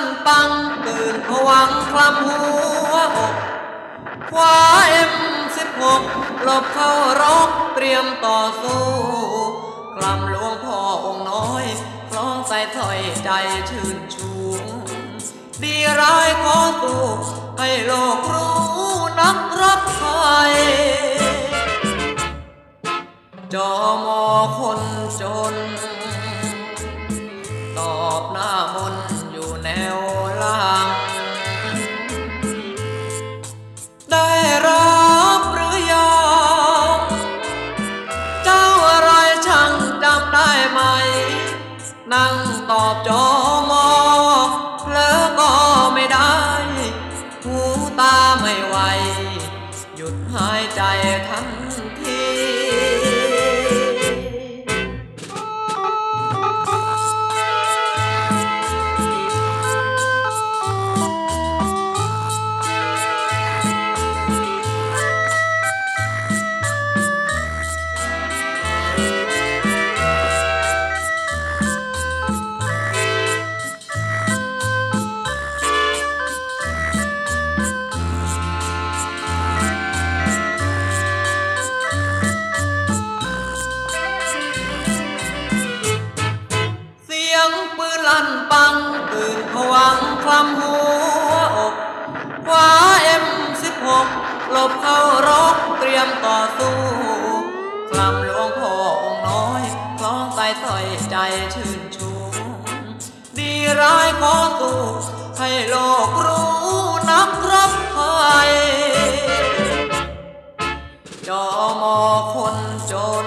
นลั่นปังตื่นผวังคลำหัวอกคว้าเอ็มสิบหกหลบเข้ารกเตรียมต่อสู้กลำหลวงพ่อองค์น้อยคล้องใส่ถอยใจชื่นชูดีร้ายขอสู้ให้โลกรู้นักรักไทยจอมอคนจน ตอบหน้ามน แนวล่าง ได้รับหรือยังเจ้าอะไรช่างจำได้ไหม นั่งตอบจอ ยมต่อสู้คลำหลวงพ่อองค์น้อยคล้องใต้ถ้อยใจชื่นชูดีร้ายขอสู้ให้โลกรู้นักรับภัยจอมอคนจน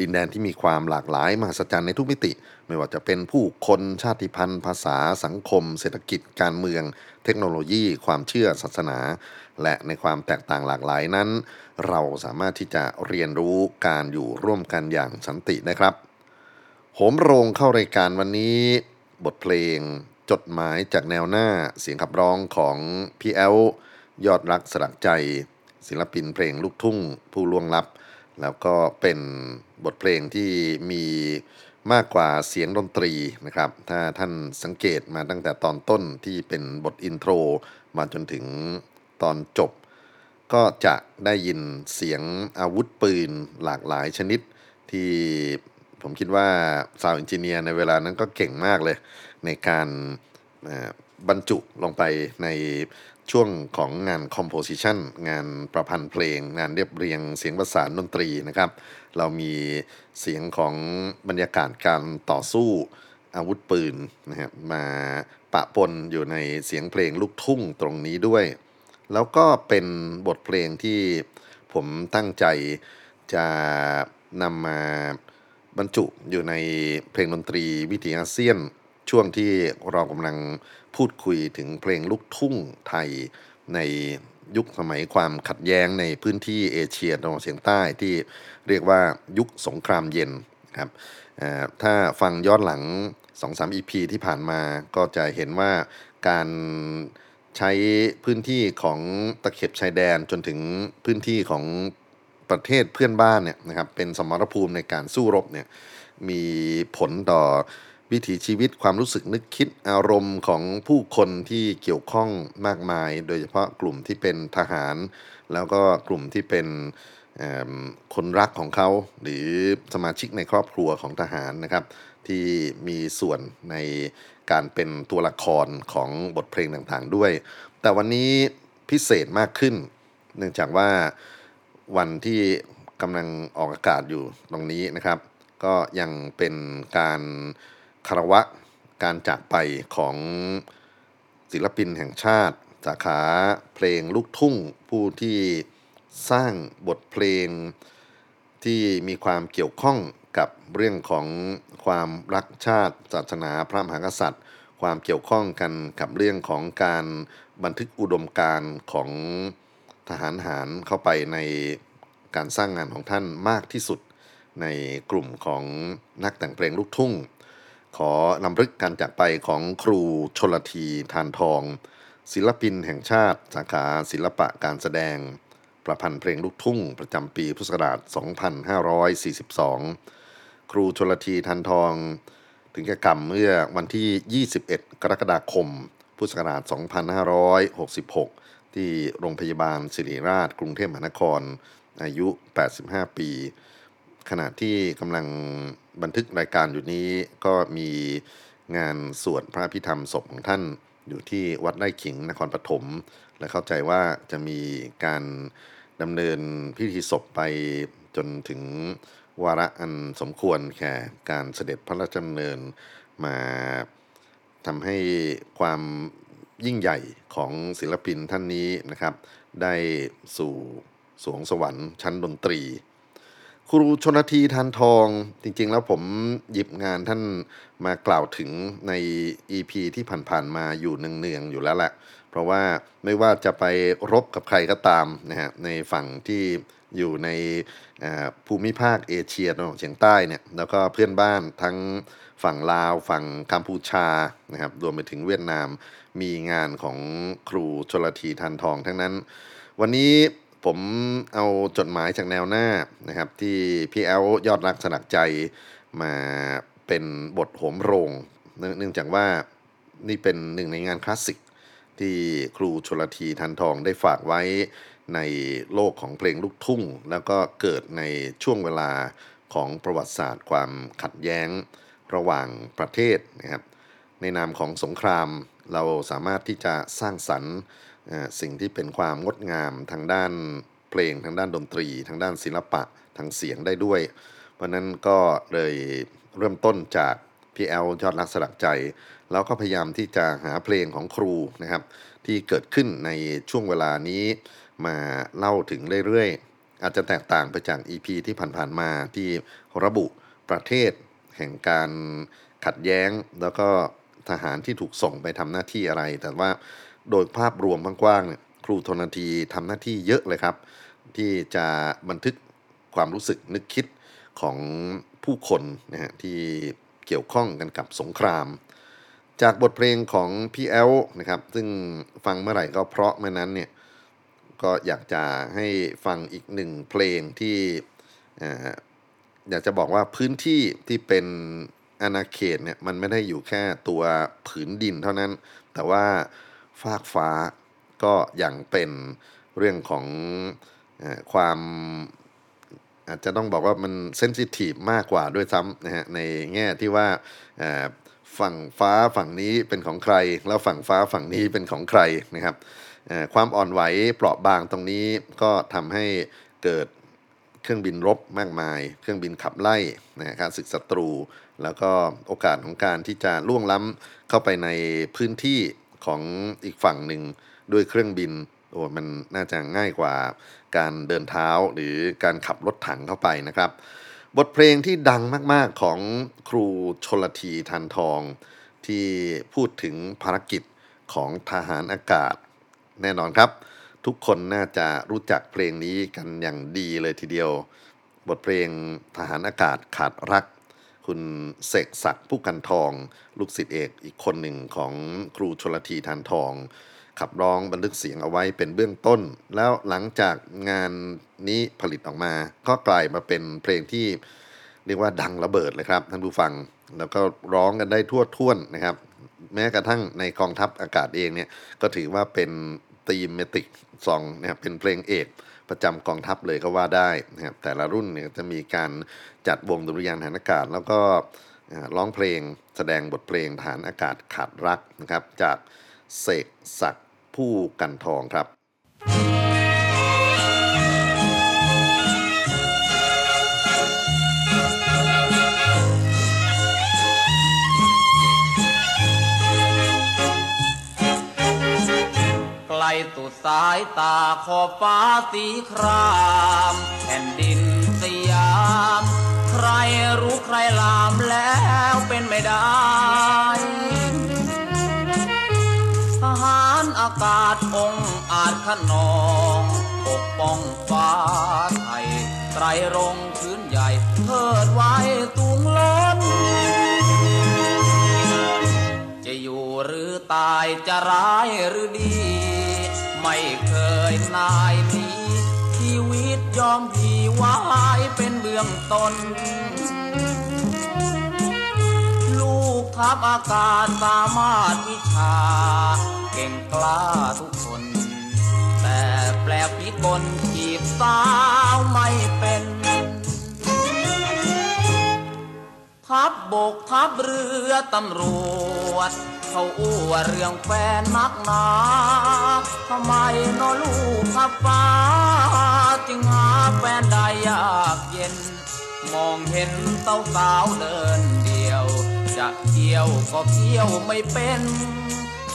ดินแดนที่มีความหลากหลายมหัศจรรย์ในทุกมิติ ไม่ว่าจะเป็นผู้คนชาติพันธุ์ ภาษาสังคม เศรษฐกิจการเมือง เทคโนโลยี ความเชื่อศาสนา และในความแตกต่างหลากหลายนั้น เราสามารถที่จะเรียนรู้การอยู่ร่วมกันอย่างสันตินะครับโหมโรงเข้ารายการวันนี้ บทเพลงจดหมายจากแนวหน้าเสียงขับร้องของพี่แอลยอดรักสลักใจ ศิลปินเพลงลูกทุ่ง ผู้ล่วงลับ แล้วก็เป็นบทเพลงที่มีมากกว่าเสียงดนตรีนะครับ ถ้าท่านสังเกตมาตั้งแต่ตอนต้นที่เป็นบท intro มาจนถึงตอนจบ ก็จะได้ยินเสียงอาวุธปืนหลากหลายชนิดที่ผมคิดว่า sound engineer ในเวลานั้นก็เก่งมากเลย ในการบรรจุลงไปใน ช่วงของงานคอมโพสิชันงานประพันธ์เพลง งานเรียบเรียงเสียงประสานดนตรีนะครับ เรามีเสียงของบรรยากาศการต่อสู้อาวุธปืนนะครับมาปะปนอยู่ในเสียงเพลงลูกทุ่งตรงนี้ด้วย แล้วก็เป็นบทเพลงที่ผมตั้งใจจะนำมาบรรจุอยู่ในเพลงดนตรีวิถีอาเซียน ช่วงที่เรากำลัง พูดคุยถึงเพลงลูกทุ่งไทยในยุคสมัยความขัดแย้งในพื้นที่เอเชียตะวันออกเฉียงใต้ที่เรียกว่ายุคสงครามเย็นครับถ้าฟังย้อนหลัง 2-3 EP ที่ผ่านมาก็จะเห็นว่าการใช้พื้นที่ของตะเข็บชายแดนจนถึงพื้นที่ของประเทศเพื่อนบ้านเนี่ยนะครับเป็นสมรภูมิในการสู้รบเนี่ยมีผลต่อ วิถีชีวิตความรู้สึกนึกคิดอารมณ์ของผู้คนที่เกี่ยวข้องมากมาย โดยเฉพาะกลุ่มที่เป็นทหาร แล้วก็กลุ่มที่เป็นคนรักของเขา หรือสมาชิกในครอบครัวของทหารนะครับ ที่มีส่วนในการเป็นตัวละครของบทเพลงต่างๆด้วย แต่วันนี้พิเศษมากขึ้น เนื่องจากว่าวันที่กำลังออกอากาศอยู่ตรงนี้นะครับ ก็ยังเป็นการ คารวะการจากไปของศิลปินแห่งชาติ สาขาเพลงลูกทุ่ง ผู้ที่สร้างบทเพลงที่มีความเกี่ยวข้องกับเรื่องของความรักชาติศาสนาพระมหากษัตริย์ ความเกี่ยวข้องกันกับเรื่องของการบันทึกอุดมการณ์ของทหารหารเข้าไปในการสร้างงานของท่านมากที่สุดในกลุ่มของนักแต่งเพลงลูกทุ่ง ขอนำลึกการจากไปของครูชลทีทานทอง ศิลปินแห่งชาติ สาขาศิลปะการแสดง ประพันธ์เพลงลูกทุ่ง ประจำปีพุทธศักราช 2542 ครูชลทีทันทอง ถึงแก่กรรมเมื่อวันที่ 21 กรกฎาคม พุทธศักราช 2566 ที่โรงพยาบาลศิริราช กรุงเทพมหานคร อายุ 85 ปี ขณะที่กำลังบันทึกรายการอยู่นี้ก็มีงานสวดพระพิธรรมศพของท่านอยู่ที่วัดไร่ขิงนครปฐมและเข้าใจว่าจะมีการดำเนินพิธีศพไปจนถึงวาระอันสมควรแก่การเสด็จพระราชดำเนินมาทำให้ความยิ่งใหญ่ของศิลปินท่านนี้นะครับ ได้สู่สวงสวรรค์ชั้นดนตรี ครูชนทีทานทองจริง ๆ แล้วผมหยิบงานท่านมากล่าวถึงใน EP ที่ผ่านๆมาอยู่เนืองๆอยู่แล้วแหละ เพราะว่าไม่ว่าจะไปรบกับใครก็ตามนะฮะในฝั่งที่อยู่ในภูมิภาคเอเชียตะวันออกเฉียงใต้เนี่ยแล้วก็เพื่อนบ้านทั้งฝั่งลาวฝั่งกัมพูชานะครับรวมไปถึงเวียดนามมีงานของครูชลทีทันทองทั้งนั้น วันนี้ ผมเอาจดหมายจากแนวหน้านะครับ ที่พี่แอลยอดรักสลักใจมาเป็นบทโหมโรง เนื่องจากว่านี่เป็นหนึ่งในงานคลาสสิกที่ครูชลทีทันทองได้ฝากไว้ในโลกของเพลงลูกทุ่ง แล้วก็เกิดในช่วงเวลาของประวัติศาสตร์ความขัดแย้งระหว่างประเทศนะครับในนามของสงครามเราสามารถที่จะสร้างสรรค์ สิ่งที่เป็นความงดงามทางด้านเพลงทางด้านดนตรี ทางด้านศิลปะทางเสียงได้ด้วย เพราะนั้นก็เลยเริ่มต้นจากพี่แอลยอดรักสลักใจ แล้วก็พยายามที่จะหาเพลงของครูนะครับ ที่เกิดขึ้นในช่วงเวลานี้มาเล่าถึงเรื่อยๆ อาจจะแตกต่างไปจาก EP ที่ผ่านๆมาที่ระบุประเทศแห่งการขัดแย้ง แล้วก็ทหารที่ถูกส่งไปทำหน้าที่อะไร แต่ว่า โดยภาพรวมกว้างๆเนี่ยครูธนทีทำหน้าที่เยอะเลยครับ ที่จะบันทึกความรู้สึกนึกคิดของผู้คนนะฮะที่เกี่ยวข้องกันกับสงคราม จากบทเพลงของพี่แอลนะครับ ซึ่งฟังเมื่อไหร่ก็เพราะเมื่อนั้นเนี่ยก็อยากจะให้ฟังอีกหนึ่งเพลงที่อยากจะบอกว่าพื้นที่ที่เป็นอาณาเขตเนี่ยมันไม่ได้อยู่แค่ตัวผืนดินเท่านั้น แต่ว่า ฟากฟ้าก็อย่างเป็นเรื่องของอความอาจจะต้องบอกว่ามันเซนซิทีฟมากกว่าด้วยซ้ำนะฮะในแง่ที่ว่าฝั่งฟ้าฝั่งนี้เป็นของใคร แล้วฝั่งฟ้าฝั่งนี้เป็นของใครนะครับความอ่อนไหวเปราะบางตรงนี้ก็ทำให้เกิดเครื่องบินรบมากมาย เครื่องบินขับไล่นะฮะการศึกศัตรู แล้วก็โอกาสของการที่จะล่วงล้ำเข้าไปในพื้นที่ ของอีกฝั่งหนึ่งด้วยเครื่องบินโอ้มันน่าจะง่ายกว่าการเดินเท้าหรือการขับรถถังเข้าไปนะครับ บทเพลงที่ดังมาก ๆ ของครูชนลทีทันทอง ที่พูดถึงภารกิจของทหารอากาศ แน่นอนครับ ทุกคนน่าจะรู้จักเพลงนี้กันอย่างดีเลยทีเดียว บทเพลงทหารอากาศขาดรัก คุณเสกศักดิ์ผู้กันทอง ลูกศิษย์เอกอีกคนหนึ่งของครูชลทีทานทอง ขับร้องบันทึกเสียงเอาไว้เป็นเบื้องต้น แล้วหลังจากงานนี้ผลิตออกมา ก็กลายมาเป็นเพลงที่เรียกว่าดังระเบิดเลยครับ ท่านผู้ฟังแล้วก็ร้องกันได้ทั่วท่วนนะครับ แม้กระทั่งในกองทัพอากาศเองเนี่ยก็ถือว่าเป็นตีมเมติกซองนะครับเป็นเพลงเอก ประจำกองทัพเลยก็ว่าได้นะครับแต่ละรุ่นเนี่ยจะมีการจัดวงดุริยางค์ทหารอากาศ แล้วก็ร้องเพลงแสดงบทเพลงฐานอากาศขาดรักนะครับ จากเสกศักดิ์ผู้กันทองครับ สุดสายตาขอบฟ้าสีคราม แผ่นดินสยาม ใครรู้ใครลามแล้วเป็นไม่ได้ทหารอากาศองอาจขนองปกป้องฟ้าไทยไตรรงค์พื้นใหญ่เทิดไว้ตูงล้นจะอยู่หรือตายจะร้ายหรือดี ไม่เคยนายหนี้ชีวิตยอมพีไว้เป็นเบื้องต้น ลูกทัพอากาศสามารถวิชา เก่งกล้าทุกคน แต่แปลกพิกลจีบสาวไม่เป็นทัพบบกทัพเรือตำรวจ เขาอู้ว่าเรื่องแฟนนักหนาทำไมนอลูกขับฟ้า จึงหาแฟนได้ยากเย็น มองเห็นเต้าสาวเดินเดียว จะเที่ยวก็เที่ยวไม่เป็น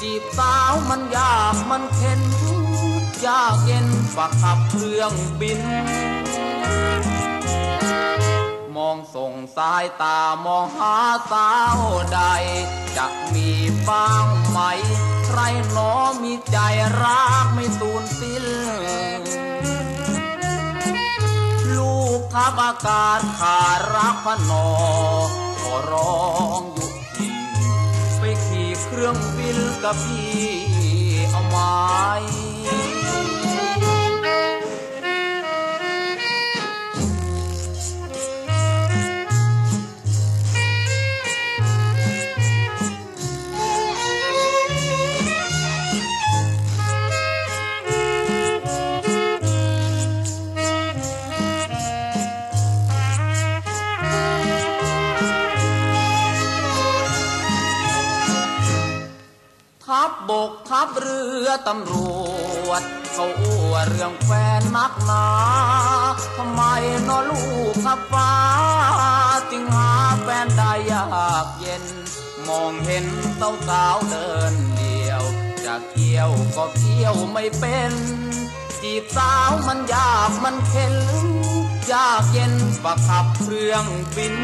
จีบสาวมันยากมันเข็น ยากเย็นฝักขับเครื่องบิน องส่งสายตามองหาสาวใด จะมีบ้างไหม ใครหนอมีใจรักไม่สูญสิ้น ลูกทัพอากาศขาดรักพนอขอร้องอยู่ทีไปขี่เครื่องบินกับพี่เอาไหม บกทัพเรือตำรวจ เขาอ้วเรื่องแฟนนักหนาทำไมนอลูกขับฟ้าจึงหาแฟนได้ยากเย็น มองเห็นเต้าสาวเดินเดียว จะเที่ยวก็เที่ยวไม่เป็น จีบสาวมันยากมันเข็นยากเย็นฝักขับเครื่องบิน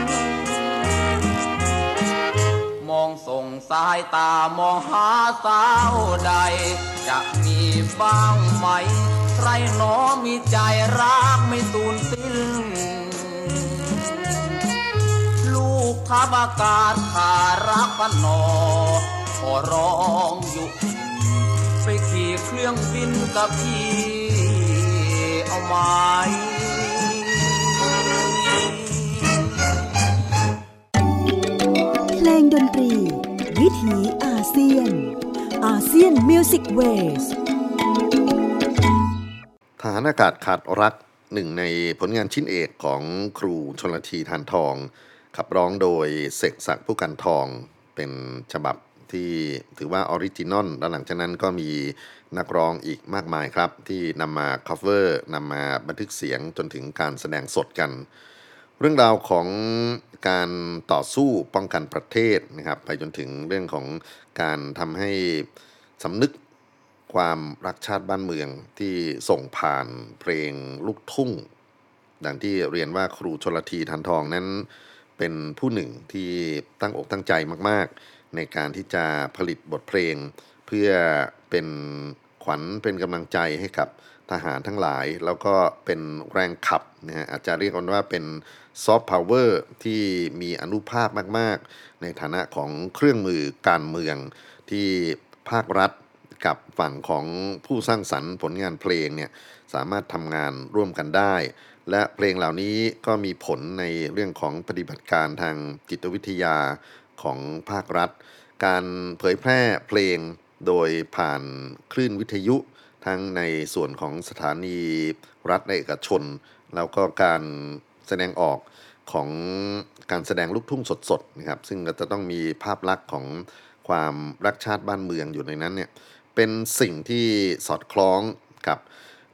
มองส่งสายตามองหาสาวใด จะมีบ้างไหม ใครหนอมีใจรักไม่สูญสิ้น ลูกทับอากาศขารักพันนอขอร้องอยู่ไปขี่เครื่องบินกับพี่เอาไหม ลงดนตรี วิถีอาเซียน ASEAN Music Wavesทหารอากาศขาดรักหนึ่งในผลงานชิ้นเอกของครูชลธี ธารทอง ขับร้องโดยเสกศักดิ์ ภู่กันทองเป็นฉบับที่ถือว่า original แล้วหลังจากนั้นก็มีนักร้องอีกมากมายครับ ที่นำมา cover นำมาบันทึกเสียงจนถึงการแสดงสดกัน เรื่องราวของ การต่อสู้ป้องกันประเทศนะครับไปจนถึงเรื่องของการทำให้สำนึกความรักชาติบ้านเมืองที่ส่งผ่านเพลงลูกทุ่ง ดังที่เรียนว่าครูชลทีทันทองนั้น เป็นผู้หนึ่งที่ตั้งอกตั้งใจมาก ๆ ในการที่จะผลิตบทเพลง เพื่อเป็นขวัญเป็นกำลังใจให้กับทหารทั้งหลาย แล้วก็เป็นแรงขับนะฮะอาจจะเรียกกันว่าเป็น ซอฟต์พาวเวอร์ที่มีอนุภาพมาก ๆ ในฐานะของเครื่องมือการเมืองที่ภาครัฐกับฝั่งของผู้สร้างสรรค์ผลงานเพลงเนี่ยสามารถทำงานร่วมกันได้ และเพลงเหล่านี้ก็มีผลในเรื่องของปฏิบัติการทางจิตวิทยาของภาครัฐ การเผยแพร่เพลงโดยผ่านคลื่นวิทยุ ทั้งในส่วนของสถานีรัฐและเอกชน แล้วก็การ แสดงออกของการแสดงลูกทุ่งสดๆนะครับ ซึ่งก็จะต้องมีภาพลักษณ์ของความรักชาติบ้านเมืองอยู่ในนั้นเนี่ยเป็นสิ่งที่สอดคล้องกับ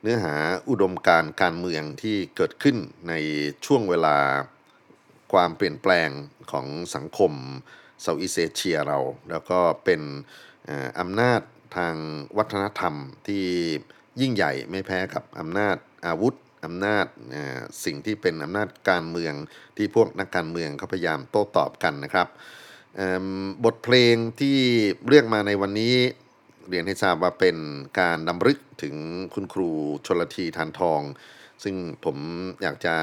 เนื้อหาอุดมการณ์การเมืองที่เกิดขึ้นในช่วงเวลาความเปลี่ยนแปลงของสังคมเซาท์อีสเอเชียเรา แล้วก็เป็นอำนาจทางวัฒนธรรมที่ยิ่งใหญ่ไม่แพ้กับอำนาจอาวุธ อำนาจสิ่งที่เป็นอำนาจการเมืองที่พวกนักการเมืองเขาพยายามโต้ตอบกันนะครับบทเพลงที่เลือกมาในวันนี้เรียนให้ทราบว่าเป็นการดำลึกถึงคุณครูชนลทีทานทอง ซึ่งผมอยากจะ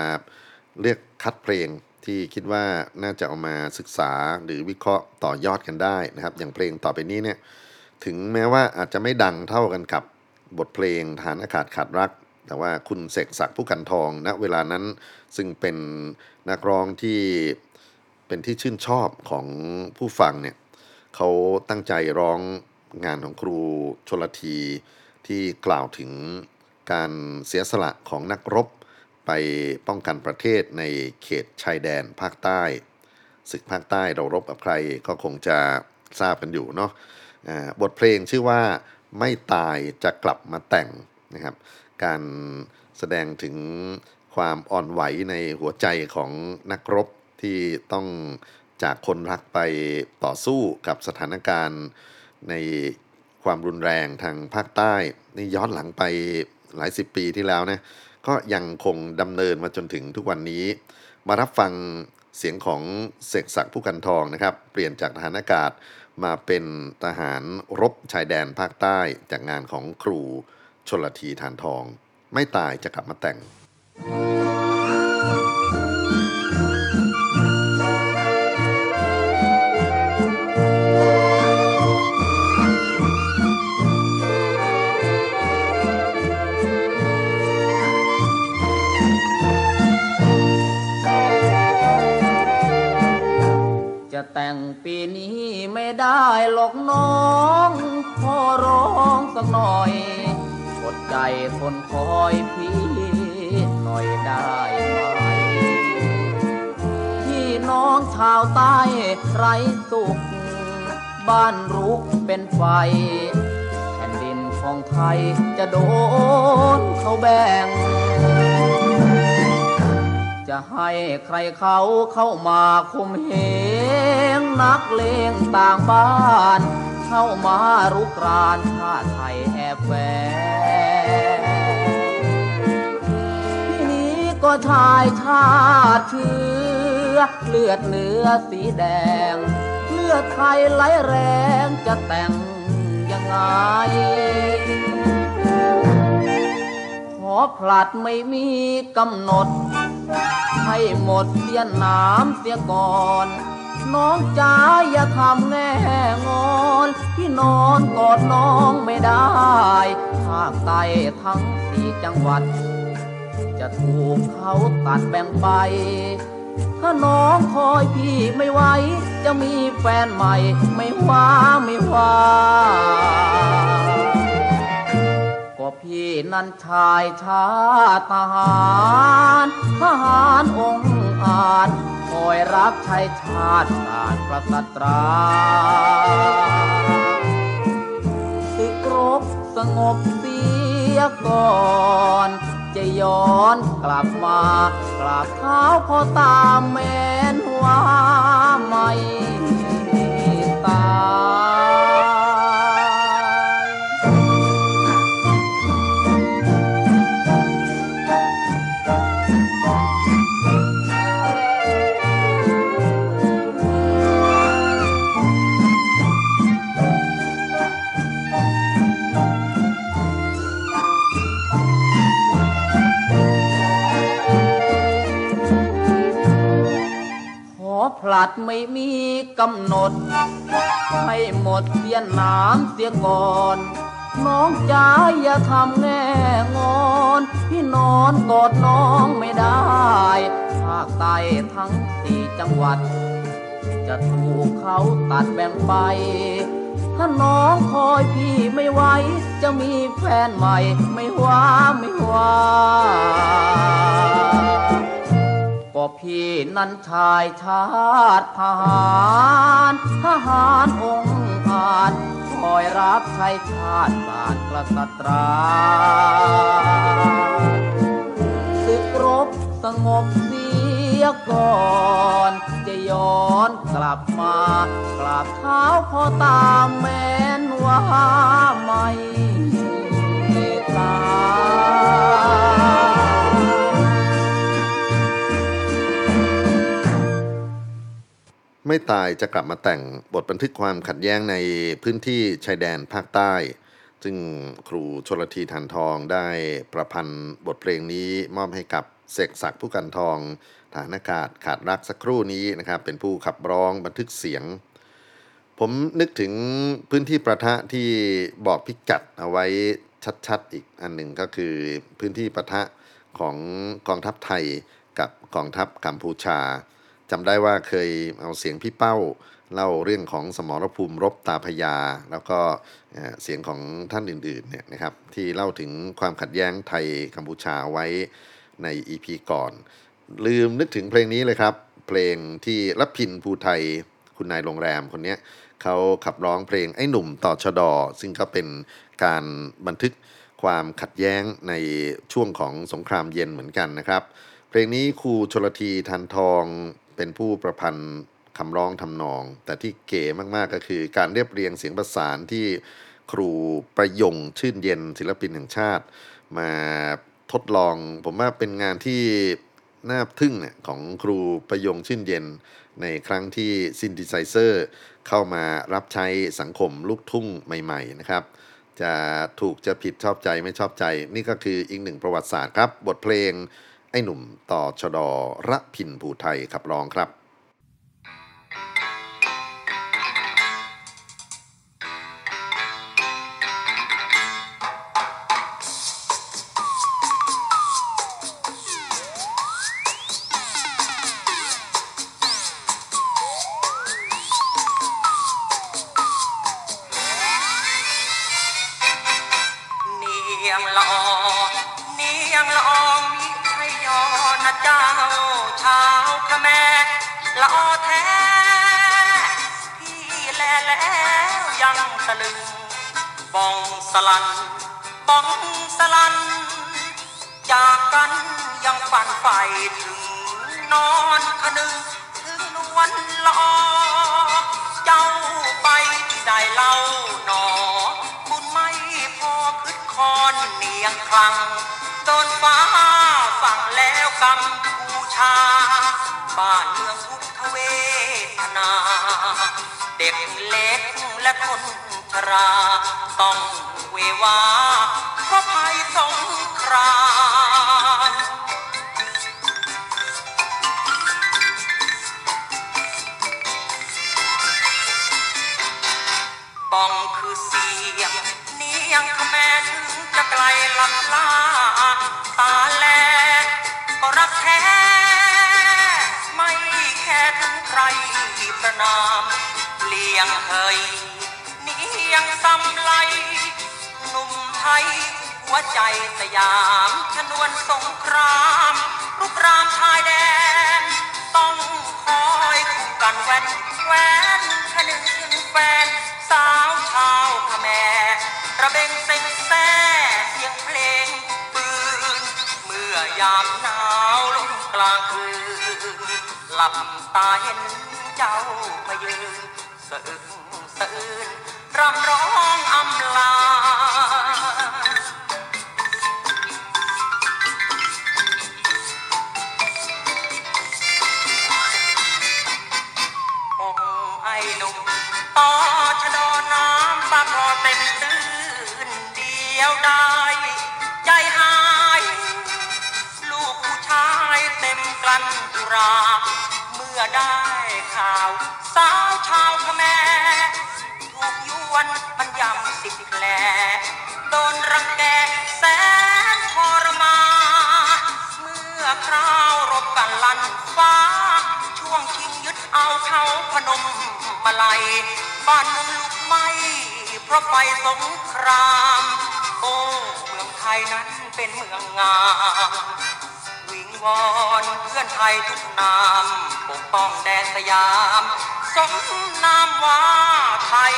เลือกคัดเพลงที่คิดว่าน่าจะเอามาศึกษาหรือวิเคราะห์ต่อยอดกันได้นะครับ อย่างเพลงต่อไปนี้เนี่ยถึงแม้ว่าอาจจะไม่ดังเท่ากันกับบทเพลงฐานอากาศขาดรัก แต่ว่าคุณเสกศักดิ์ผู้กันทองณเวลานั้นซึ่งเป็นนักร้องที่เป็นที่ชื่นชอบของผู้ฟังเนี่ยเขาตั้งใจร้องงานของครูชลทีที่กล่าวถึงการเสียสละของนักรบไปป้องกันประเทศในเขตชายแดนภาคใต้ ศึกภาคใต้เรารบกับใครก็คงจะทราบกันอยู่เนาะบทเพลงชื่อว่าไม่ตายจะกลับมาแต่งนะครับ การแสดงถึงความอ่อนไหวในหัวใจของนักรบที่ต้องจากคนรักไปต่อสู้กับสถานการณ์ในความรุนแรงทางภาคใต้ นี่ย้อนหลังไปหลายสิบปีที่แล้วนะก็ยังคงดำเนินมาจนถึงทุกวันนี้ มารับฟังเสียงของเสกศักดิ์ผู้กันทองนะครับ เปลี่ยนจากทหารอากาศมาเป็นทหารรบชายแดนภาคใต้จากงานของครู ชนละทีทานทอง ไม่ตายจะกลับมาแต่ง จะแต่งปีนี้ไม่ได้หรอกน้อง ขอร้องสักหน่อย ใจคนคอยพี่หน่อยได้ไหมพี่น้องชาวใต้ไร้สุข บ้านรุกเป็นไฟ แผ่นดินของไทยจะโดนเขาแบ่ง จะให้ใครเขาเข้ามาคุมเหงนักเลงต่างบ้าน เข้ามารุกรานชาติไทยแอบแฝง นี้ก็ชายชาติเชื้อเลือดเนื้อสีแดง เลือดไทยไหลแรงจะแต่งยังไง ขอผลัดไม่มีกำหนด ให้หมดเสียน้ำเสียก่อนน้องจ๋าอย่าทำแง่งอนที่นอนกอดน้องไม่ได้ภาคใต้ทั้งสี่จังหวัด จะถูกเขาตัดแบ่งไป ถ้าน้องคอยพี่ไม่ไหว จะมีแฟนใหม่ ไม่ว่าไม่ว่าก็พี่นั้นชายชาติทหารทหารองค์อาจคอยรับใช้ชาติศาสตร์ประสัตราศึกรบสงบเสียก่อน จะย้อนกลับมากราบเท้าพ่อตามแม่นว่าไม่ตา ยขอผลัดไม่มีกำหนด ให้หมดเสียน้ำเสียก่อน น้องจ๋าอย่าทำแง่งอน พี่นอนกอดน้องไม่ได้ภาคใต้ทั้งสี่จังหวัด จะถูกเขาตัดแบ่งไป ถ้าน้องคอยพี่ไม่ไหวจะมีแฟนใหม่ไม่ว่าไม่ว่า ก็พี่นั้นชายชาติทหารทหารองค์อาจคอยรับใช้ชาติศาสตร์กษัตราศึกรบสงบเสียก่อนจะย้อนกลับมากราบเท้าพ่อตามแม้นว่าไม่ตา ไม่ตายจะกลับมาแต่งบทบันทึกความขัดแย้งในพื้นที่ชายแดนภาคใต้ ซึ่งครูชลทีทันทองได้ประพันธ์บทเพลงนี้มอบให้กับเสกศักดิ์ผู้กันทองฐานอากาศขาดรักสักครู่นี้นะครับ เป็นผู้ขับร้องบันทึกเสียง ผมนึกถึงพื้นที่ประทะที่บอกพิกัดเอาไว้ชัดๆ อีกอันหนึ่งก็คือพื้นที่ประทะของกองทัพไทยกับกองทัพกัมพูชา จำได้ว่าเคยเอาเสียงพี่เป้าเล่าเรื่องของสมรภูมิรบตาพญาแล้วก็เสียงของท่านอื่นๆเนี่ยนะครับที่เล่าถึงความขัดแย้งไทยกัมพูชาไว้ใน EP ก่อน ลืมนึกถึงเพลงนี้เลยครับ เพลงที่รับพินภูไทยคุณนายโรงแรมคนนี้เขาขับร้องเพลงไอ้หนุ่มต่อชดอ ซึ่งก็เป็นการบันทึกความขัดแย้งในช่วงของสงครามเย็นเหมือนกันนะครับ เพลงนี้ครูชลทีทันทอง เป็นผู้ประพันธ์คำร้องทำนอง แต่ที่เก๋มากๆก็คือการเรียบเรียงเสียงประสานที่ครูประยงชื่นเย็นศิลปินแห่งชาติ มาทดลอง ผมว่าเป็นงานที่น่าทึ่งเนี่ยของครูประยงชื่นเย็น ในครั้งที่ซิน t ิไซเซอร์เข้ามารับใช้สังคมลูกทุ่งใหม่ ๆ นะครับ จะถูกจะผิดชอบใจไม่ชอบใจ นี่ก็คืออีกหนึ่งประวัติศาสตร์ครับ บทเพลง ไอ้หนุ่มต่อชดอระพินภูไทยขับร้องครับเนียงละออเนียงละอ แม่ละออแท้พี่แลแล้วยังตะลึงบองสลันบองสลัน จากกันยังฝันใฝ่ถึงนอนคนึงถึงนวลละอเจ้าไปที่ใดเล่าหนอ บุญไม่พอคึดคอนเนียงคลังโดนฟ้าสั่งแล้วกำบูชา บ้านเมืองทุกขเวทนา เด็กเล็กและคนชรา ต้องเววาเพราะภัยสงครามป้องคือเสียงเนียงขแมนจะไกลลับลาตาแลก็รักแท้ ค่ถึงใครประนามเลียงเฮยเนียงซ้ำไลหนุ่มไทย หัวใจสยามชนวนสงครามรุกรามชายแดน ต้องคอยคู่กันแวนแวนคนึงถึงแฟน สาวชาวขแมระเบงเซ็งแซ่เสียงเพลงปืน เมื่อยามหนาว ក្លាងគឺលាប់តាហ៊ិនចៅមកយើងសើសើរំរងអំឡា ฟ้า ช่วงชิงยึดเอาเขาพนมมาลัย บ้านเมืองลุกไหมเพราะไฟสงคราม โอ้เมืองไทยนั้นเป็นเมืองงามวิงวอนเพื่อนไทยทุกนามปกป้องแดนสยาม สมนามว่าไทย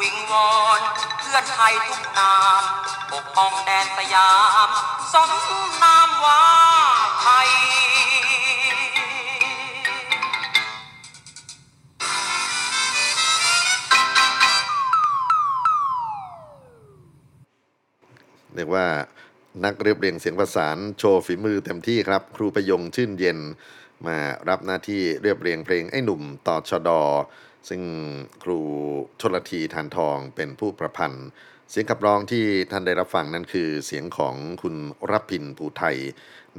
วิงวอนเพื่อนไทยทุกนามปกป้องแดนสยามสมนามว่าไทยเรียกว่านักเรียบเรียงเสียงประสานโชว์ฝีมือเต็มที่ครับ ครูประยงชื่นเย็น มารับหน้าที่เรียบเรียงเพลงไอ้หนุ่มต่อชดอ ซึ่งครูชลทีทานทองเป็นผู้ประพันธ์ เสียงขับร้องที่ท่านได้รับฟังนั่นคือเสียงของคุณรับพินภูไทย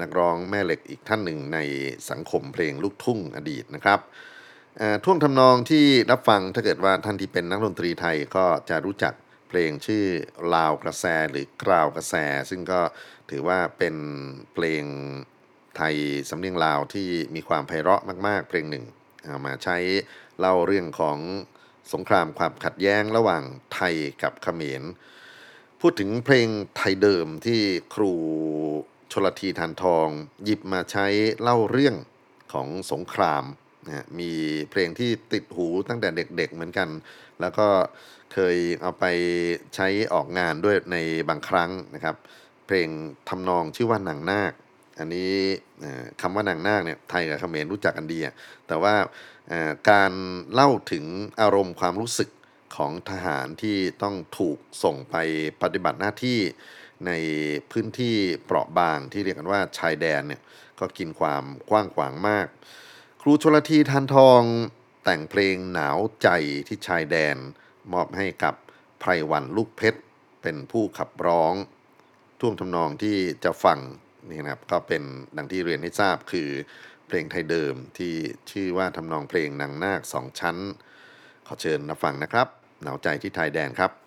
นักร้องแม่เหล็กอีกท่านหนึ่งในสังคมเพลงลูกทุ่งอดีตนะครับท่วงทำนองที่รับฟังถ้าเกิดว่าท่านที่เป็นนักดนตรีไทยก็จะรู้จักเพลงชื่อลาวกระแสหรือกราวกระแส ซึ่งก็ถือว่าเป็นเพลงไทยสำเนียงลาวที่มีความไพเราะมาก ๆ เพลงหนึ่ง เอามาใช้เล่าเรื่องของสงครามความขัดแย้งระหว่างไทยกับเขมร พูดถึงเพลงไทยเดิมที่ครูชลทีทานทอง หยิบมาใช้เล่าเรื่องของสงครามนะมีเพลงที่ติดหูตั้งแต่เด็กๆเหมือนกัน แล้วก็เคยเอาไปใช้ออกงานด้วยในบางครั้งนะครับ เพลงทำนองชื่อว่านางนาค อันนี้คำว่านางนาคเนี่ยไทยกับเขมรรู้จักกันดีอะแต่ว่าการเล่าถึงอารมณ์ความรู้สึกของทหารที่ต้องถูกส่งไปปฏิบัติหน้าที่ในพื้นที่เปราะบางที่เรียกกันว่าชายแดนเนี่ยก็กินความกว้างขวางมาก ครูชลทีทานทองแต่งเพลงหนาวใจที่ชายแดน มอบให้กับไพรวันลูกเพชร เป็นผู้ขับร้อง ท่วงทำนองที่จะฟัง นี่นะครับก็เป็นดังที่เรียนให้ทราบคือเพลงไทยเดิมที่ชื่อว่าทำนองเพลงนางนาคสองชั้น ขอเชิญรับฟังนะครับ หนาวใจที่ไทยแดนครับ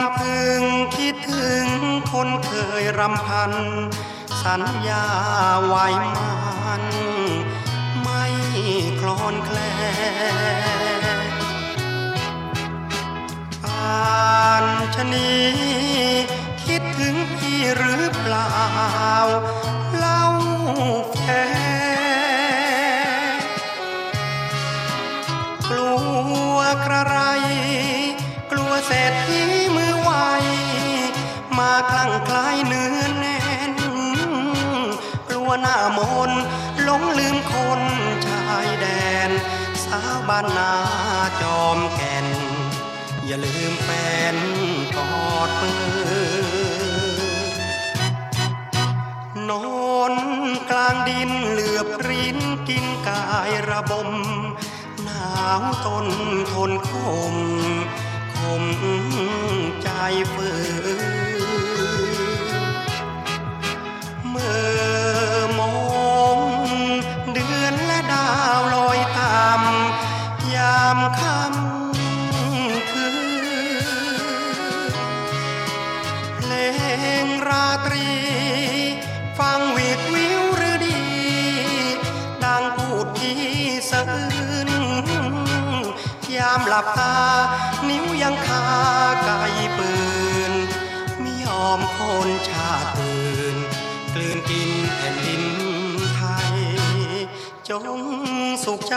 ำพึงคิดถึงคนเคยรำพัน สัญญาไว้มัน ไม่คลอนแคลนอ่านชะนีคิดถึงพี่หรือเปล่า เล่าแฟกลัวกระไร กลัวเศรษฐี คลั่งคล้ายเนื้อแน่นกลัวหน้ามนหลงลืมคนชายแดน สาวบ้านนาจอมแก่น อย่าลืมแฟนกอดมือนอนกลางดินเหลือบรินกินกายระบม หนาวทนทนคมคมใจฝืน หลับตา นิ้วยังคาไกปืนไม่ยอมคนชาติอื่น กลืนกินแผ่นดินไทย จงสุขใจ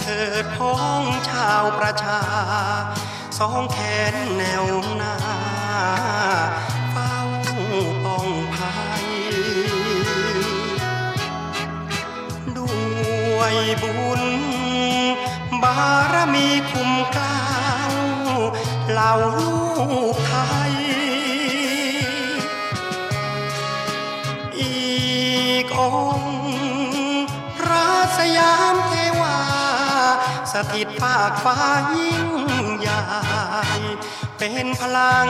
เถิดพ้องชาวประชา สองแขนแนวหน้าเฝ้าป้องภัยด้วยบุญ บารมีคุ้มเกล้าวเหล่าลูกไทย อีกองค์พระสยามเทวา สถิตภาคฟ้ายิ่งใหญ่ เป็นพลัง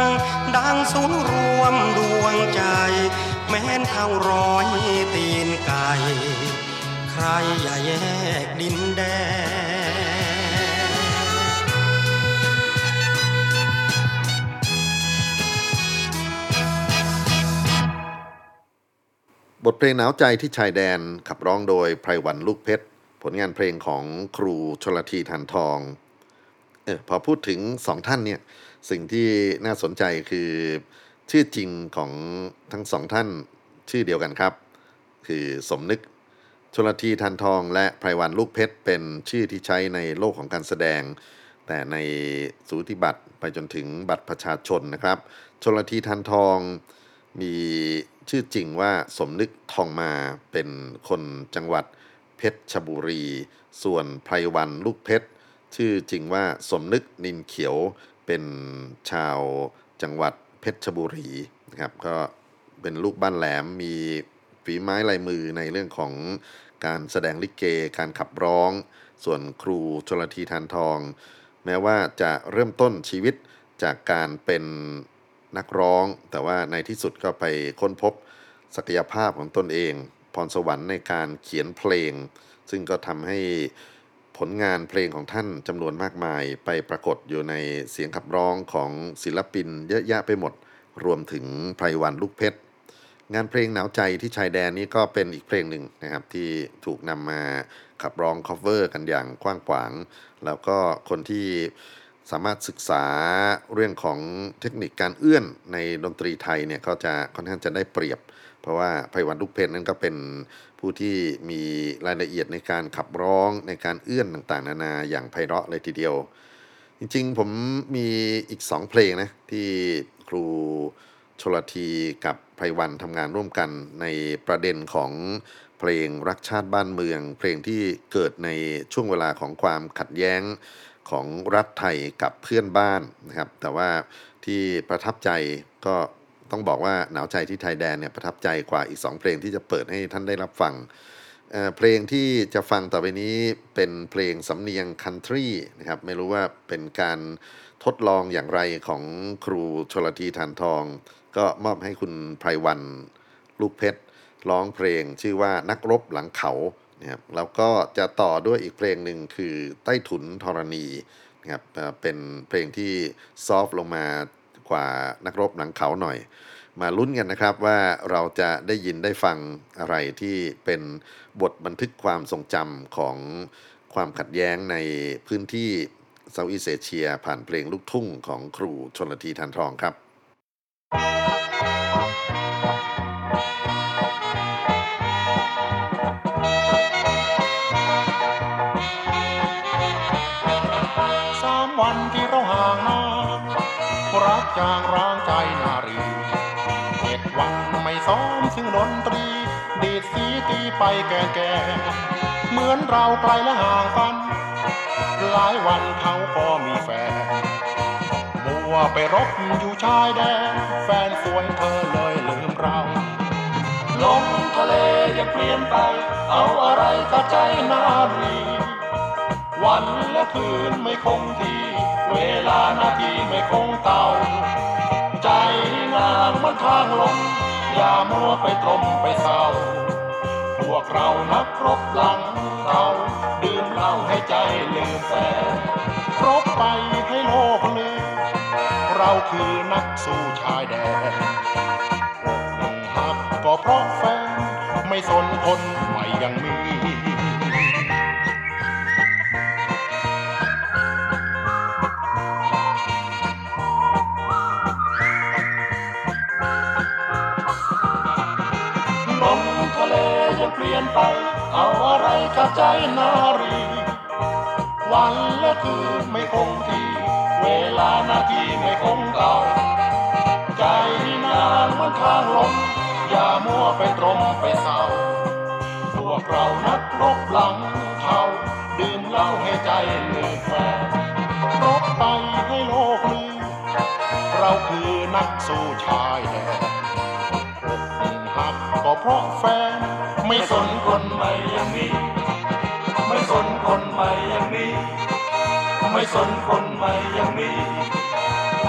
ดังศูนย์รวมดวงใจ แม้นเท่าร้อยตีนไก่ใครอย่าแยกดินแดน ทเพลงหนาวใจที่ชายแดนขับร้องโดยไพรวันลูกเพชร ผลงานเพลงของครูชลทีทันทองเออพอพูดถึงสองท่านเนี่ยสิ่งที่น่าสนใจคือชื่อจริงของทั้งสองท่านชื่อเดียวกันครับ คือสมนึกชลทีทันทองและไพรวันลูกเพชร เป็นชื่อที่ใช้ในโลกของการแสดง แต่ในสูติบัตรไปจนถึงบัตรประชาชนนะครับชลทีทันทองมี ชื่อจริงว่าสมนึกทองมาเป็นคนจังหวัดเพชรชบุรี ส่วนไพรวันลูกเพชร ชื่อจริงว่าสมนึกนินเขียวเป็นชาวจังหวัดเพชรชบุรีนะครับก็เป็นลูกบ้านแหลมมีฝีไม้ลายมือในเรื่องของการแสดงลิเก การขับร้อง ส่วนครูชลทีทานทอง แม้ว่าจะเริ่มต้นชีวิตจากการเป็น นักร้อง แต่ว่าในที่สุดก็ไปค้นพบศักยภาพของตนเอง พรสวรรค์ในการเขียนเพลง ซึ่งก็ทำให้ผลงานเพลงของท่านจำนวนมากมายไปปรากฏอยู่ในเสียงขับร้องของศิลปินเยอะแยะไปหมด รวมถึงไพรวันลูกเพชรงานเพลงหนาวใจที่ชายแดนนี้ก็เป็นอีกเพลงหนึ่งนะครับ ที่ถูกนำมาขับร้อง cover กันอย่างกว้างขวาง แล้วก็คนที่ สามารถศึกษาเรื่องของเทคนิคการเอื้อนในดนตรีไทยเนี่ยก็จะค่อนข้างจะได้เปรียบ เพราะว่าไพวันลูกเพชรนั้นก็เป็นผู้ที่มีรายละเอียดในการขับร้องในการเอื้อนต่างๆ นานาอย่างไพเราะเลยทีเดียว จริงๆ ผมมีอีกสองเพลงนะที่ครูชลทีกับไพวันทำงานร่วมกันในประเด็นของเพลงรักชาติบ้านเมือง เพลงที่เกิดในช่วงเวลาของความขัดแย้ง ของรัฐไทยกับเพื่อนบ้านนะครับ แต่ว่าที่ประทับใจก็ต้องบอกว่าหนาวใจที่ไทยแดนเนี่ยประทับใจกว่าอีก 2 เพลงที่จะเปิดให้ท่านได้รับฟังเเพลงที่จะฟังต่อไปนี้เป็นเพลงสำเนียงคันทรีนะครับไม่รู้ว่าเป็นการทดลองอย่างไรของครูชลทีทานทอง ก็มอบให้คุณไพรวันลูกเพชรร้องเพลงชื่อว่านักรบหลังเขา นะครับแล้วก็จะต่อด้วยอีกเพลงหนึ่งคือใต้ถุนธรณีนะครับเป็นเพลงที่ซอฟต์ลงมากว่านักรบหลังเขาหน่อย มาลุ้นกันนะครับว่าเราจะได้ยินได้ฟังอะไรที่เป็นบทบันทึกความทรงจำของความขัดแย้งในพื้นที่เซาท์อีสเอเชียผ่านเพลงลูกทุ่งของครูชนละทีทานทองครับ ไปแก่แก่เหมือนเราไกลและห่างกัน หลายวันเขาก็มีแฟนมัวไปรบอยู่ชายแดน แฟนสวยเธอเลยลืมเรา ลมทะเลยังเปลี่ยนไป เอาอะไรกับใจนารีวันและคืนไม่คงที่เวลานาทีไม่คงเก่า ใจนางมันทางลมอย่ามัวไปตรมไปเศร้า กเรานักรบหลังเขาดื่มเหล้าให้ใจลืมแฟนรบไปให้โลกลืม เราคือนักสู้ชายแดนอกหักก็เพราะแฟน ไม่สนคนไม่ยังมี เอาอะไรกับใจนารี วันและคืนไม่คงที่ เวลานาทีไม่คงเก่า ใจนางมันทางลม อย่ามัวไปตรมไปเศร้าพวกเรานักรบหลังเขาดื่มเหล้าให้ใจลืมแฟนรบไปให้โลกลืมเราคือนักสู้ชายแดนอกหักก็เพราะแฟน ไม่สนคนใหม่ยังมีไม่สนคนใหม่ยังมีไม่สนคนใหม่ยังมี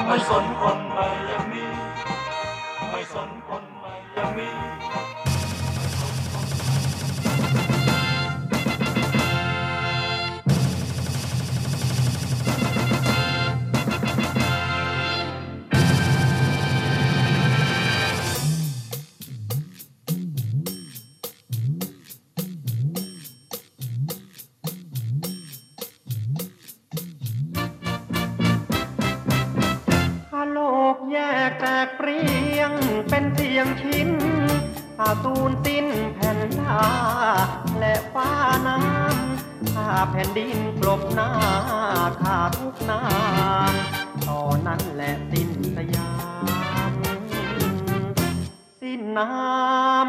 ไม่สนคนใหม่ยังมีไม่สนคนใหม่ยังมี ข้าทุกนาตอนนั้นแหละสิ้นสยาม สิ้นน้ำ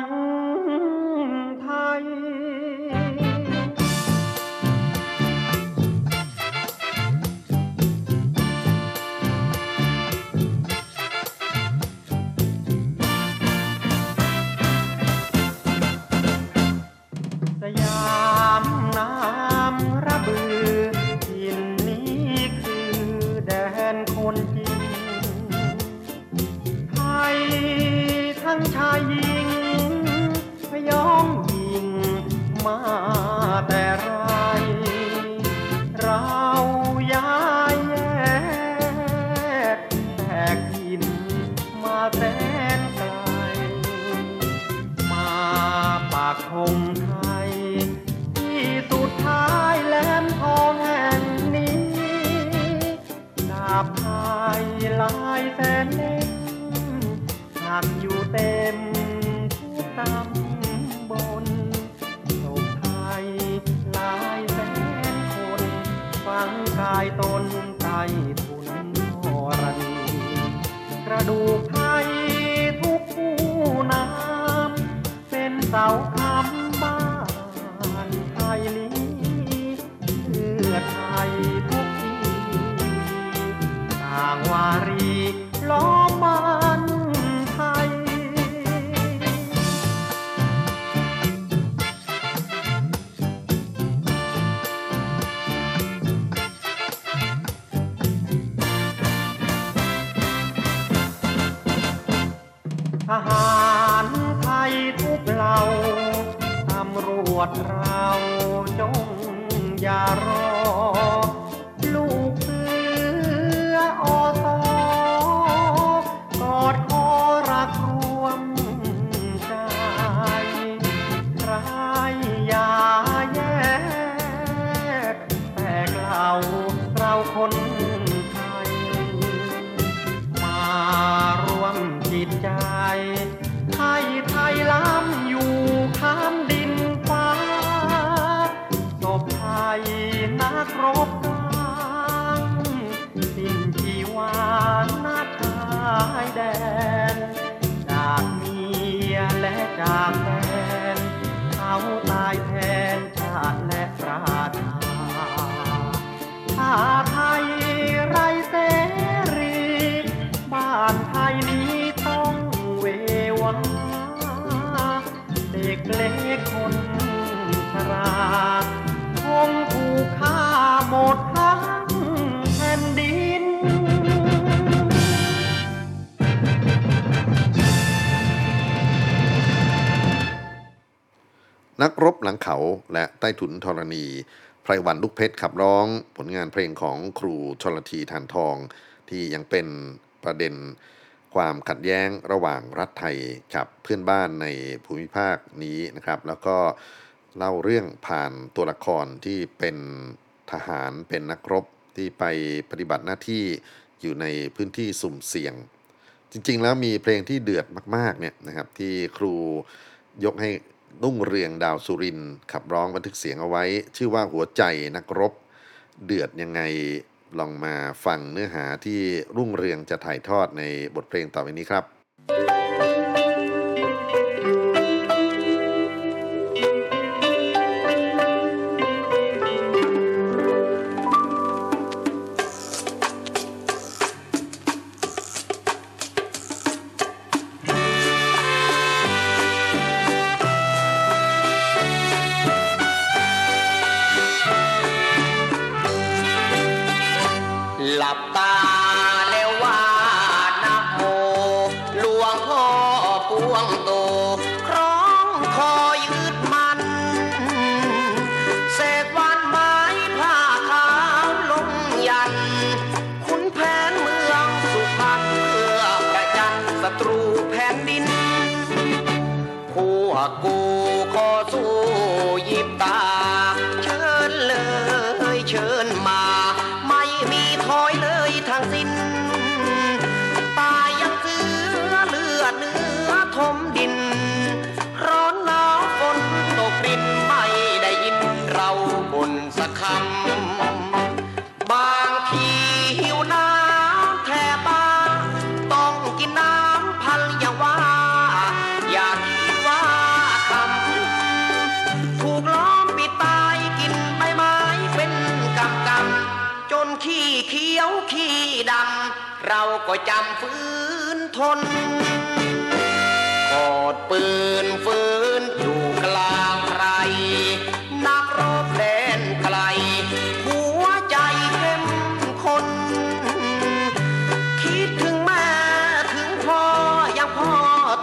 ทหารไทยทุกเหล่าตำรวจเราจงอย่ารอ จาก นักรบหลังเขาและใต้ถุนธรณี ไพรวันลูกเพชรขับร้องผลงานเพลงของครูชลทีทานทอง ที่ยังเป็นประเด็นความขัดแย้งระหว่างรัฐไทยกับเพื่อนบ้านในภูมิภาคนี้นะครับ แล้วก็เล่าเรื่องผ่านตัวละครที่เป็นทหารเป็นนักรบที่ไปปฏิบัติหน้าที่อยู่ในพื้นที่สุ่มเสี่ยง จริงๆ แล้วมีเพลงที่เดือดมากๆเนี่ยนะครับที่ครูยกให้ นุ่งเรืองดาวสุรินขับร้องบันทึกเสียงเอาไว้ ชื่อว่าหัวใจนักรบ เดือดยังไงลองมาฟังเนื้อหาที่รุ่งเรืองจะถ่ายทอดในบทเพลงต่อไปนี้ครับ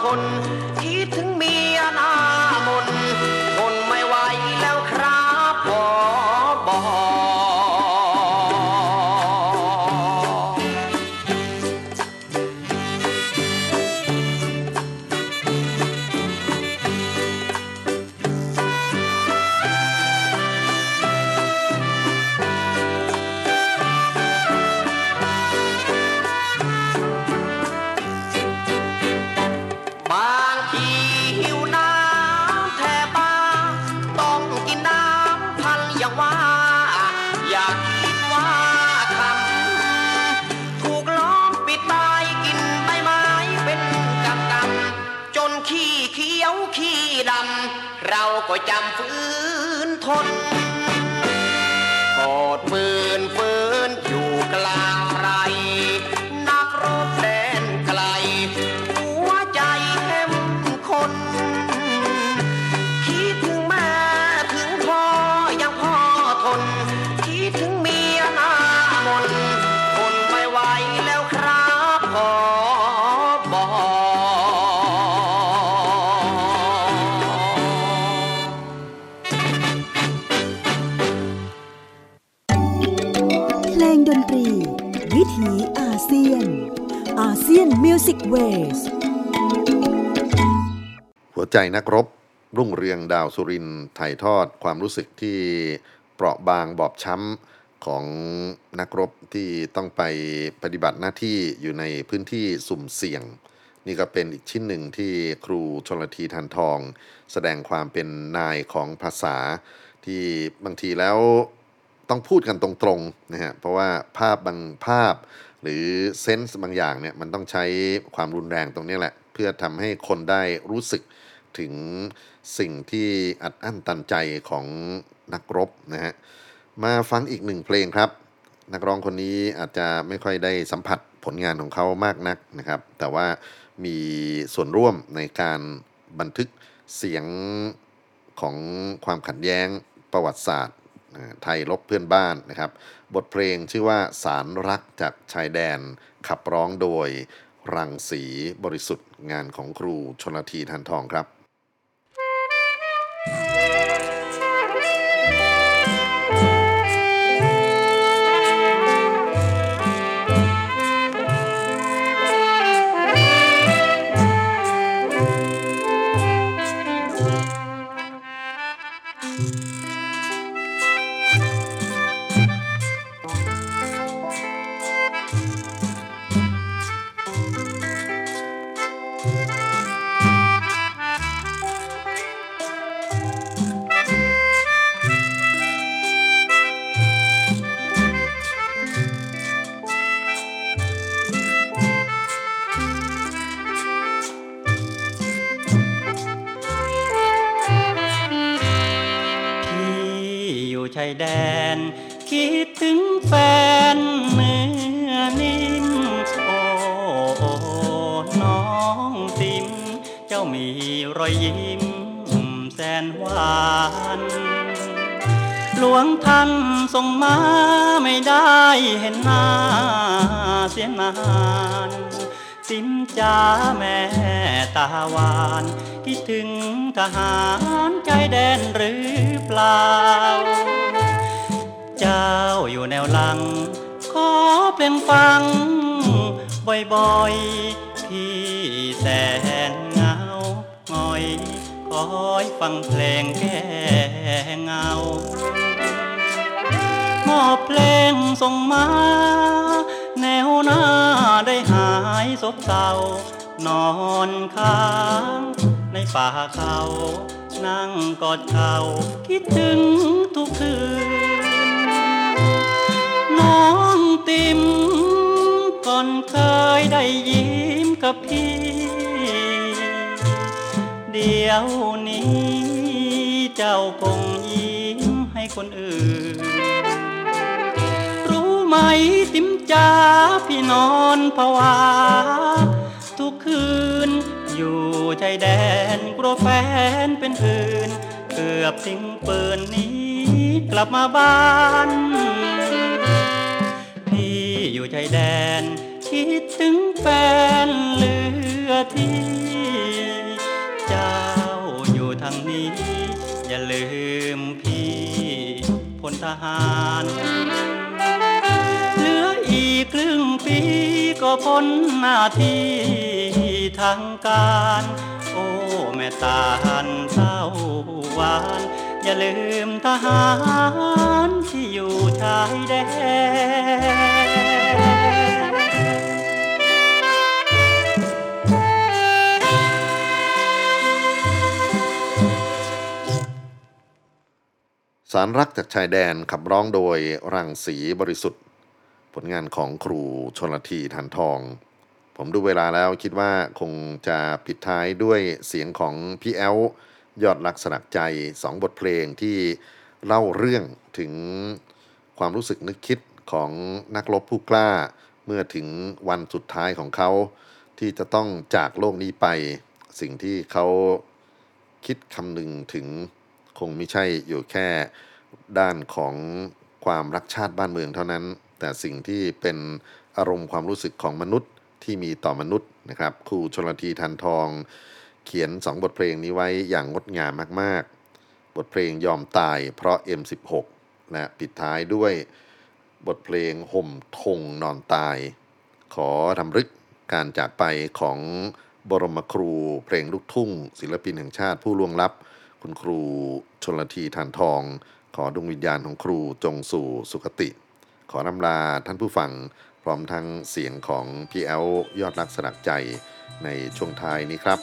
ทน Music waveหัวใจนักรบ รุ่งเรืองดาวสุรินทร์ถ่ายทอดความรู้สึกที่เปราะบางบอบช้ำของนักรบที่ต้องไปปฏิบัติหน้าที่อยู่ในพื้นที่สุ่มเสี่ยง นี่ก็เป็นอีกชิ้นหนึ่งที่ครูชลธี ธารทอง แสดงความเป็นนายของภาษาที่บางทีแล้ว ต้องพูดกันตรงๆนะฮะเพราะว่าภาพบางภาพหรือเซนส์บางอย่างเนี่ยมันต้องใช้ความรุนแรงตรงนี้แหละ เพื่อทำให้คนได้รู้สึกถึงสิ่งที่อัดอั้นตันใจของนักรบนะฮะมาฟังอีกหนึ่งเพลงครับ นักร้องคนนี้อาจจะไม่ค่อยได้สัมผัสผลงานของเขามากนักนะครับ แต่ว่ามีส่วนร่วมในการบันทึกเสียงของความขัดแย้งประวัติศาสตร์ ไทยลบเพื่อนบ้านนะครับ บทเพลงชื่อว่าสารรักจากชายแดน ขับร้องโดย รังสีบริสุทธิ์งานของครูชนทีทันทองครับ ห็นหน้าเสียนานสิมจ้าแม่ตาหวาน คิดถึงทหารใจแดนหรือเปล่า เจ้าอยู่แนวหลัง ขอเพลงฟัง บ่อยๆ พี่แสนเงาหงอย คอยฟังเพลงแก้เงา มอบเพลงส่งมา แนวหน้าได้หายซบเศร้านอนค้างในป่าเขา นั่งกอดเขาคิดถึงทุกคืน น้องติมก่อนเคยได้ยิ้มกับพี่ เดี๋ยวนี้เจ้าคงยิ้มให้คนอื่น ไหมติมจ้าพี่นอนภาวา ทุกคืน อยู่ชายแดนกลัวแฟนเป็นอื่น เกือบทิ้งปืนนี้กลับมาบ้าน พี่อยู่ชายแดน คิดถึงแฟนเหลือที่ เจ้าอยู่ทางนี้ อย่าลืมพี่พลทหาร ครึ่งปีก็พ้นหน้าที่ทางการ โอ้ แม่ตาหันเศร้าหวาน อย่าลืมทหารที่อยู่ชายแดนสารรักจากชายแดนขับร้องโดยรังสีบริสุทธิ์ ผลงานของครูชนลทีทันทอง ผมดูเวลาแล้วคิดว่าคงจะปิดท้ายด้วยเสียงของพี่แอลยอดรักสลักใจสองบทเพลงที่เล่าเรื่องถึงความรู้สึกนึกคิดของนักรบผู้กล้า เมื่อถึงวันสุดท้ายของเขา ที่จะต้องจากโลกนี้ไป สิ่งที่เขาคิดคำนึงถึงคงไม่ใช่อยู่แค่ด้านของความรักชาติบ้านเมืองเท่านั้น แต่สิ่งที่เป็นอารมณ์ความรู้สึกของมนุษย์ที่มีต่อมนุษย์นะครับครูชลทีทันทอง เขียนสองบทเพลงนี้ไว้อย่างงดงามมากๆ บทเพลงยอมตายเพราะ M16 และปิดท้ายด้วยบทเพลงห่มทงนอนตาย ขอทำรึกการจากไปของบรมครูเพลงลูกทุ่ง ศิลปินแห่งชาติผู้ล่วงลับ คุณครูชนลทีทานทอง ขอดวงวิญญาณของครูจงสู่สุคติ ขอนำลาท่านผู้ฟังพร้อมทั้งเสียงของพี่แอลยอดรักสลักใจในช่วงท้ายนี้ครับ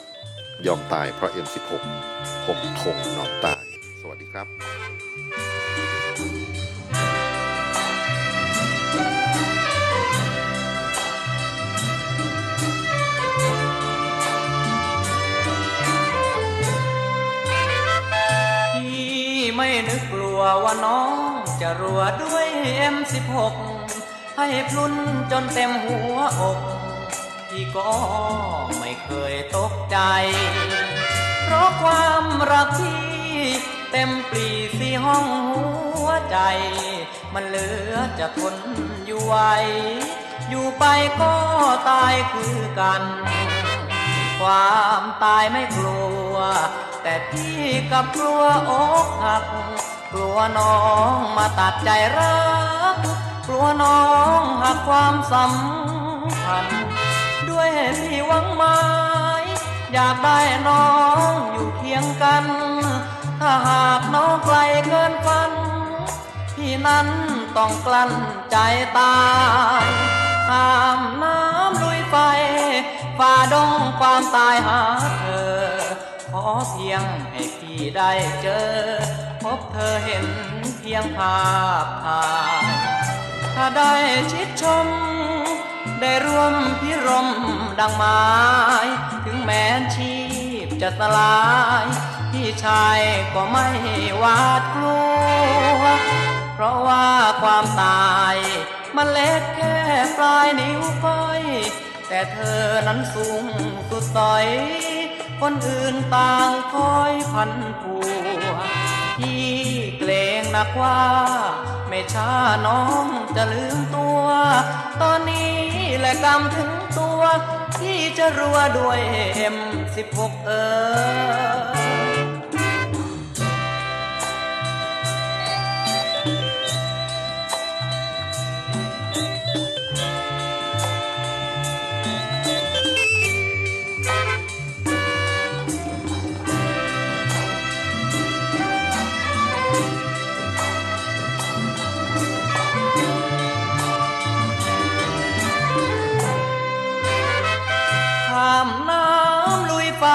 ยอมตายเพราะ M16 ผมทงนอนตาย สวัสดีครับพี่ไม่นึกกลัวว่าน้อง จะรัวด้วย M16 ให้พลุนจนเต็มหัวอกพี่ก็ไม่เคยตกใจ เพราะความรักที่เต็มปลีสีห้องหัวใจ มันเหลือจะทนอยู่ไหวอยู่ไปก็ตายคือกัน ความตายไม่กลัว แต่พี่กับกลัวอกหัก กลัวน้องมาตัดใจรัก กลัวน้องหักความสัมพันธ์ด้วยพี่หวังไม้อยากได้น้องอยู่เคียงกัน ถ้าหากน้องไกลเกินฝัน พี่นั้นต้องกลั้นใจตายห้ามน้ำลุยไฟฝ่าดงความตายหาเธอ ขอเพียงให้ พี่ได้เจอ พบเธอเห็นเพียงภาพถ่าย ถ้าได้ชิดชม ได้ร่วมพิรมดังไม้ถึงแม้นชีพจะสลาย พี่ชายก็ไม่หวาดกลัว เพราะว่าความตายมันเล็กแค่ปลายนิ้วก้อย แต่เธอนั้นสูงสุดต่อย คนอื่นต่างคอยพันผัวพี่เกรงนักว่า ไม่ช้าน้องจะลืมตัว ตอนนี้แหละกำถึงตัว ที่จะรัวด้วยเอ็มสิบหกเออ ไฟ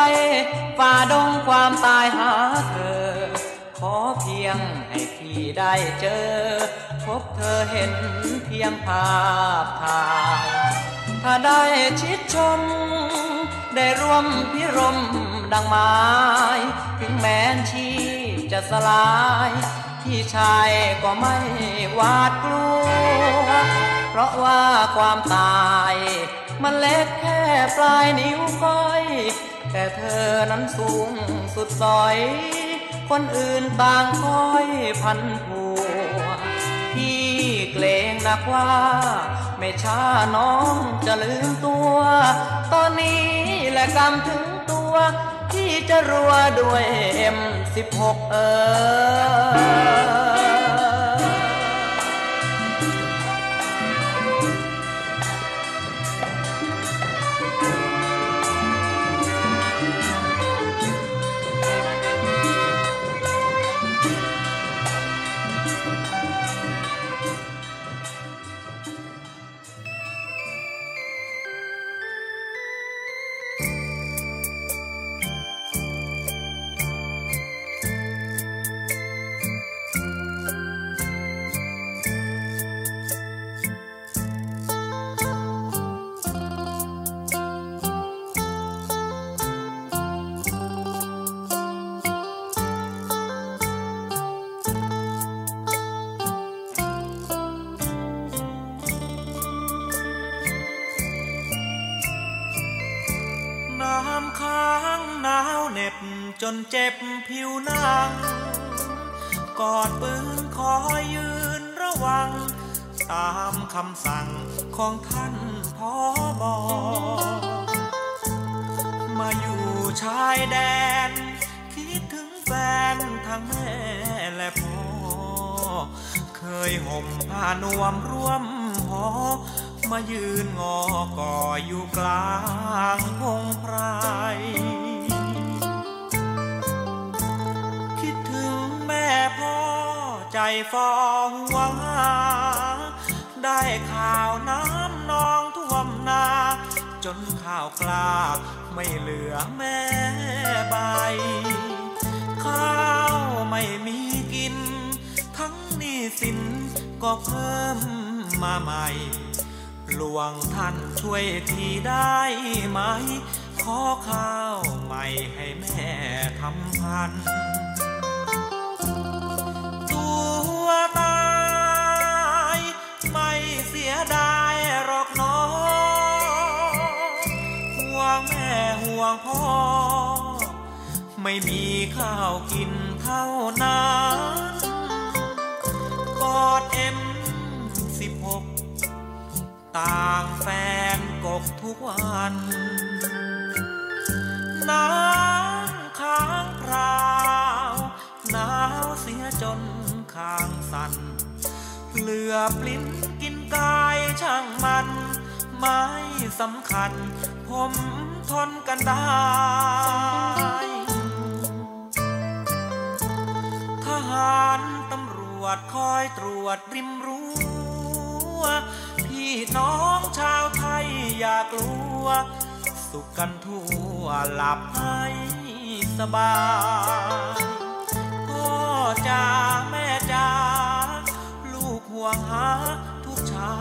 ฝ่าดงความตายหาเธอ ขอเพียงให้พี่ได้เจอ พบเธอเห็นเพียงภาพถ่าย ถ้าได้ชิดชม ได้ร่วมพิรมดังไม้ถึงแม้นชีพจะสลาย พี่ชายก็ไม่หวาดกลัว เพราะว่าความตาย มันเล็กแค่ปลายนิ้วก้อย แต่เธอนั้นสูงสุดสอย คนอื่นต่างคอยพันผัว พี่เกรงนักว่า ไม่ช้าน้องจะลืมตัว ตอนนี้แหละกำถึงตัวที่จะรัวด้วยเอ็มสิบหกเออ ผิวหนัง กอดปืนคอยยืนระวัง ตามคำสั่งของท่านพอบอมาอยู่ชายแดน คิดถึงแฟนทั้งแม่และพ่อ เคยห่มผ้านวมร่วมหอมายืนงอก่ออยู่กลางพงไพร พ่อใจฟอห่วงหาได้ข่าวน้ำนองท่วมนา จนข้าวกลาไม่เหลือแม่ใบ ข้าวไม่มีกิน ทั้งนี้สินก็เพิ่มมาใหม่ หลวงท่านช่วยทีได้ไหม ขอข้าวใหม่ให้แม่ทำพัน วตาย ไม่เสียดายหรอกน้อง ห่วงแม่ห่วงพ่อ ไม่มีข้าวกินเท่านั้นกอดเอ็มสิบหกต่างแฟนกกทุกวันน้ำค้างพราวหนาวเสียจน ข้างสันเหลือปลิ้นกินกายช่างมัน ไม่สำคัญ ผมทนกันได้ ทหารตำรวจคอยตรวจริมรั้วพี่น้องชาวไทยอย่ากลัว สุขกันทั่วหลับให้สบายพ่อจ๋าแม่ วงหาทุกเช้า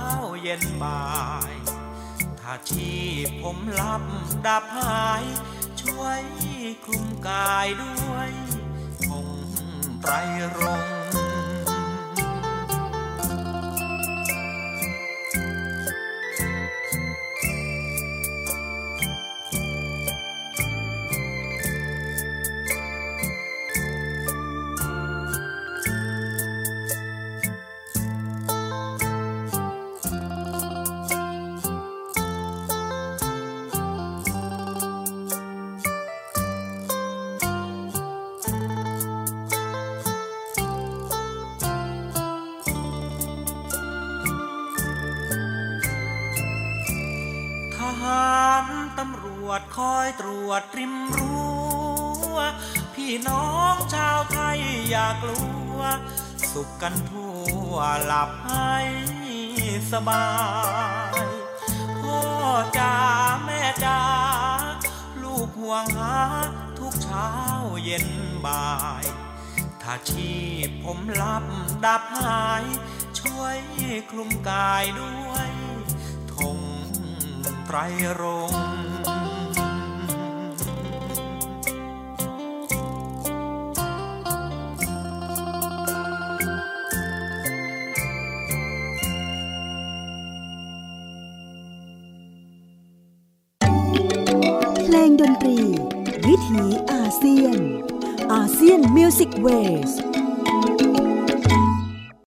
เย็นบ่าย ถ้าชีพผมลับดับหาย ช่วยคลุมกายด้วยคงไตรรง สบาย พ่อจ๋าแม่จ๋าลูกห่วงหาทุกเช้าเย็นบ่าย ถ้าชีพผมลับดับหาย ช่วยคลุมกายด้วยธงไตรรง ง